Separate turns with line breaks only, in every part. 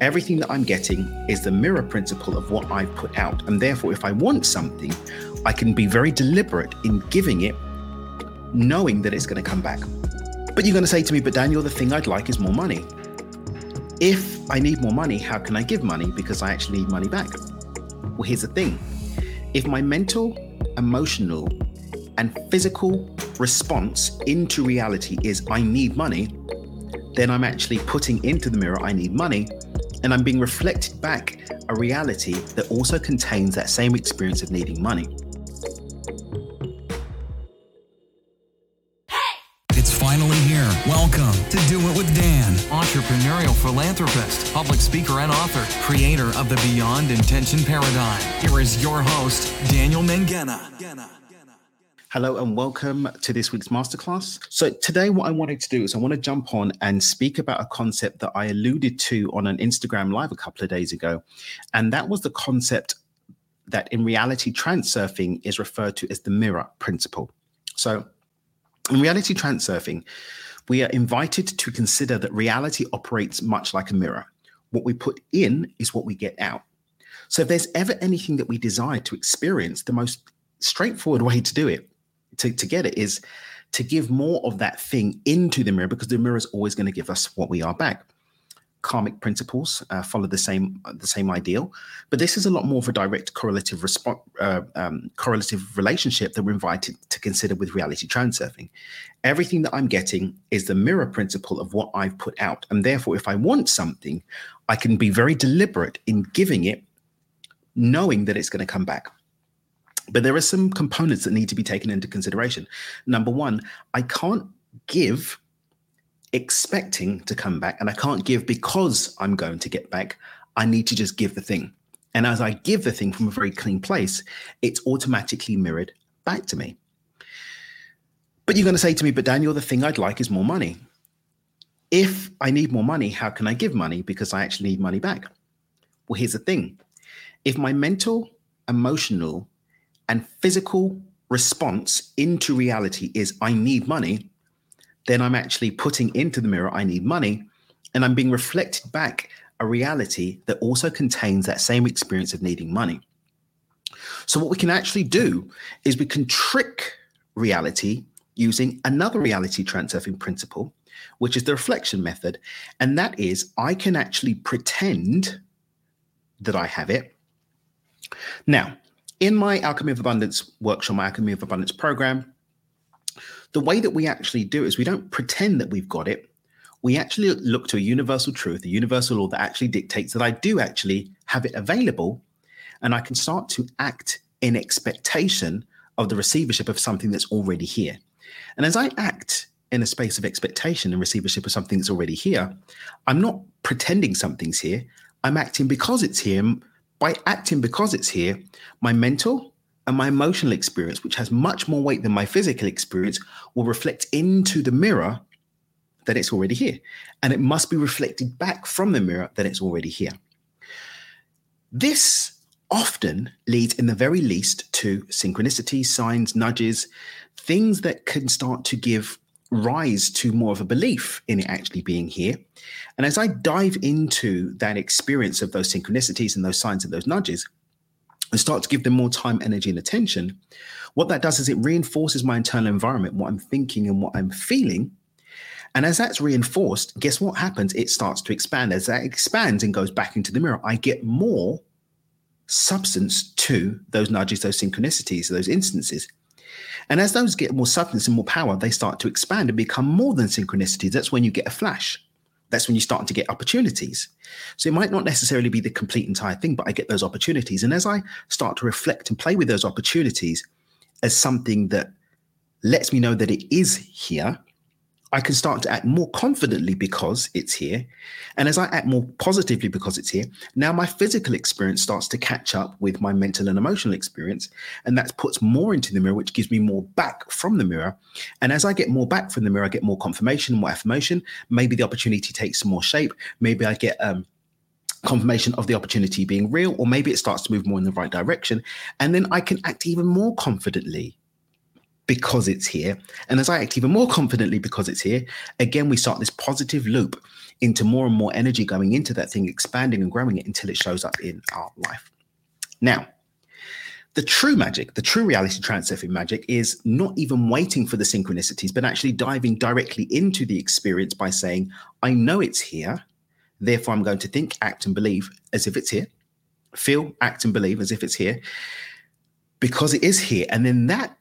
everything that I'm getting is the mirror principle of what I've put out. And therefore, if I want something, I can be very deliberate in giving it, knowing that it's going to come back. But you're going to say to me, but Daniel, the thing I'd like is more money. If I need more money, how can I give money? Because I actually need money back. Well, here's the thing if my mental, emotional, and physical response into reality is I need money, then I'm actually putting into the mirror I need money and I'm being reflected back a reality that also contains that same experience of needing money.
It's finally here. Welcome to Do It with Dan, entrepreneurial philanthropist, public speaker, and author, creator of the Beyond Intention Paradigm. Here is your host, Daniel Mangena.
Hello and welcome to this week's masterclass. So, today, what I wanted to do is I want to jump on and speak about a concept that I alluded to on an Instagram live a couple of days ago. And that was the concept that in reality, transurfing is referred to as the mirror principle. So, in reality transurfing, we are invited to consider that reality operates much like a mirror. What we put in is what we get out. So, if there's ever anything that we desire to experience, the most straightforward way to do it to, to get it is to give more of that thing into the mirror because the mirror is always going to give us what we are back. Karmic principles uh, follow the same the same ideal but this is a lot more of a direct correlative response uh, um, correlative relationship that we're invited to consider with reality transurfing. Everything that i'm getting is the mirror principle of what i've put out and therefore if i want something i can be very deliberate in giving it knowing that it's going to come back but there are some components that need to be taken into consideration. Number one, I can't give expecting to come back, and I can't give because I'm going to get back. I need to just give the thing. And as I give the thing from a very clean place, it's automatically mirrored back to me. But you're going to say to me, but Daniel, the thing I'd like is more money. If I need more money, how can I give money? Because I actually need money back. Well, here's the thing if my mental, emotional, and physical response into reality is I need money, then I'm actually putting into the mirror I need money and I'm being reflected back a reality that also contains that same experience of needing money. So, what we can actually do is we can trick reality using another reality transurfing principle, which is the reflection method. And that is, I can actually pretend that I have it. Now, in my Alchemy of Abundance workshop, my Alchemy of Abundance program, the way that we actually do is we don't pretend that we've got it. We actually look to a universal truth, a universal law that actually dictates that I do actually have it available and I can start to act in expectation of the receivership of something that's already here. And as I act in a space of expectation and receivership of something that's already here, I'm not pretending something's here. I'm acting because it's here by acting because it's here, my mental and my emotional experience, which has much more weight than my physical experience, will reflect into the mirror that it's already here. And it must be reflected back from the mirror that it's already here. This often leads, in the very least, to synchronicities, signs, nudges, things that can start to give rise to more of a belief in it actually being here. And as I dive into that experience of those synchronicities and those signs and those nudges, and start to give them more time, energy, and attention, what that does is it reinforces my internal environment, what I'm thinking and what I'm feeling. And as that's reinforced, guess what happens? It starts to expand. As that expands and goes back into the mirror, I get more substance to those nudges, those synchronicities, those instances. And as those get more substance and more power, they start to expand and become more than synchronicity. That's when you get a flash. That's when you start to get opportunities. So it might not necessarily be the complete entire thing, but I get those opportunities. And as I start to reflect and play with those opportunities as something that lets me know that it is here, I can start to act more confidently because it's here. And as I act more positively because it's here, now my physical experience starts to catch up with my mental and emotional experience. And that puts more into the mirror, which gives me more back from the mirror. And as I get more back from the mirror, I get more confirmation, more affirmation. Maybe the opportunity takes more shape. Maybe I get um, confirmation of the opportunity being real, or maybe it starts to move more in the right direction. And then I can act even more confidently because it's here. And as I act even more confidently because it's here, again, we start this positive loop into more and more energy going into that thing, expanding and growing it until it shows up in our life. Now, the true magic, the true reality transurfing magic is not even waiting for the synchronicities, but actually diving directly into the experience by saying, I know it's here. Therefore, I'm going to think, act, and believe as if it's here. Feel, act, and believe as if it's here because it is here. And then that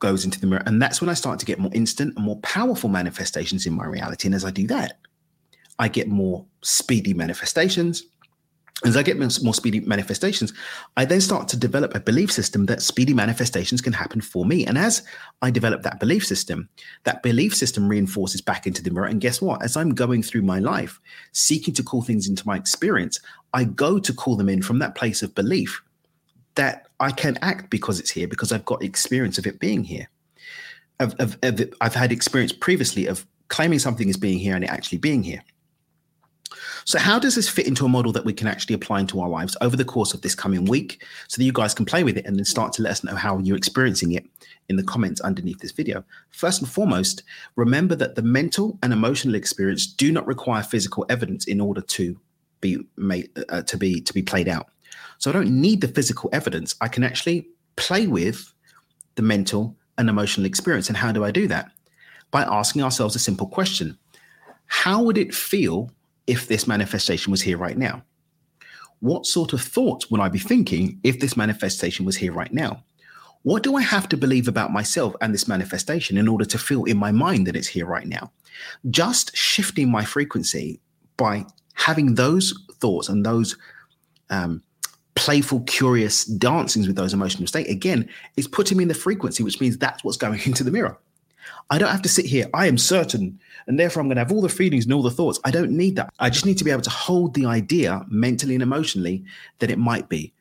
goes into the mirror. And that's when I start to get more instant and more powerful manifestations in my reality. And as I do that, I get more speedy manifestations. As I get more speedy manifestations, I then start to develop a belief system that speedy manifestations can happen for me. And as I develop that belief system, that belief system reinforces back into the mirror. And guess what? As I'm going through my life, seeking to call things into my experience, I go to call them in from that place of belief that I can act because it's here, because I've got experience of it being here. I've, I've, had experience previously of claiming something as being here and it actually being here. So, how does this fit into a model that we can actually apply into our lives over the course of this coming week so that you guys can play with it and then start to let us know how you're experiencing it in the comments underneath this video? First and foremost, remember that the mental and emotional experience do not require physical evidence in order to be made uh, to be to be played out. So I don't need the physical evidence. I can actually play with the mental and emotional experience. And how do I do that? By asking ourselves a simple question How would it feel if this manifestation was here right now? What sort of thoughts would I be thinking if this manifestation was here right now? What do I have to believe about myself and this manifestation in order to feel in my mind that it's here right now? Just shifting my frequency by having those thoughts and those um, playful, curious dancings with those emotional state, again, is putting me in the frequency, which means that's what's going into the mirror. I don't have to sit here, I am certain, and therefore I'm going to have all the feelings and all the thoughts. I don't need that. I just need to be able to hold the idea mentally and emotionally that it might be.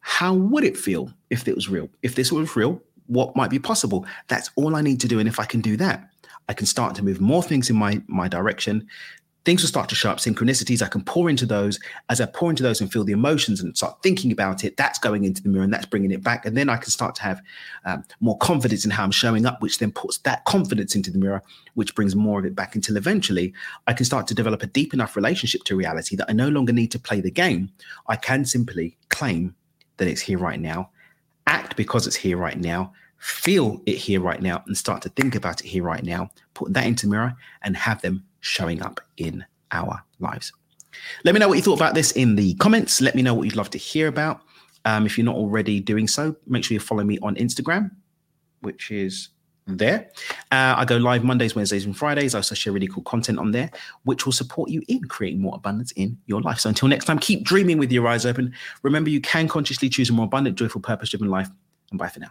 How would it feel if it was real? If this was real, what might be possible? That's all I need to do. And if I can do that, I can start to move more things in my my direction things will start to show up synchronicities. I can pour into those. As I pour into those and feel the emotions and start thinking about it, that's going into the mirror and that's bringing it back. And then I can start to have um, more confidence in how I'm showing up, which then puts that confidence into the mirror, which brings more of it back until eventually I can start to develop a deep enough relationship to reality that I no longer need to play the game. I can simply claim that it's here right now, act because it's here right now, feel it here right now, and start to think about it here right now, put that into mirror and have them showing up in our lives. Let me know what you thought about this in the comments. Let me know what you'd love to hear about. Um, if you're not already doing so, make sure you follow me on Instagram, which is there. Uh, I go live Mondays, Wednesdays, and Fridays. I also share really cool content on there, which will support you in creating more abundance in your life. So until next time, keep dreaming with your eyes open. Remember, you can consciously choose a more abundant, joyful, purpose driven life. And bye for now.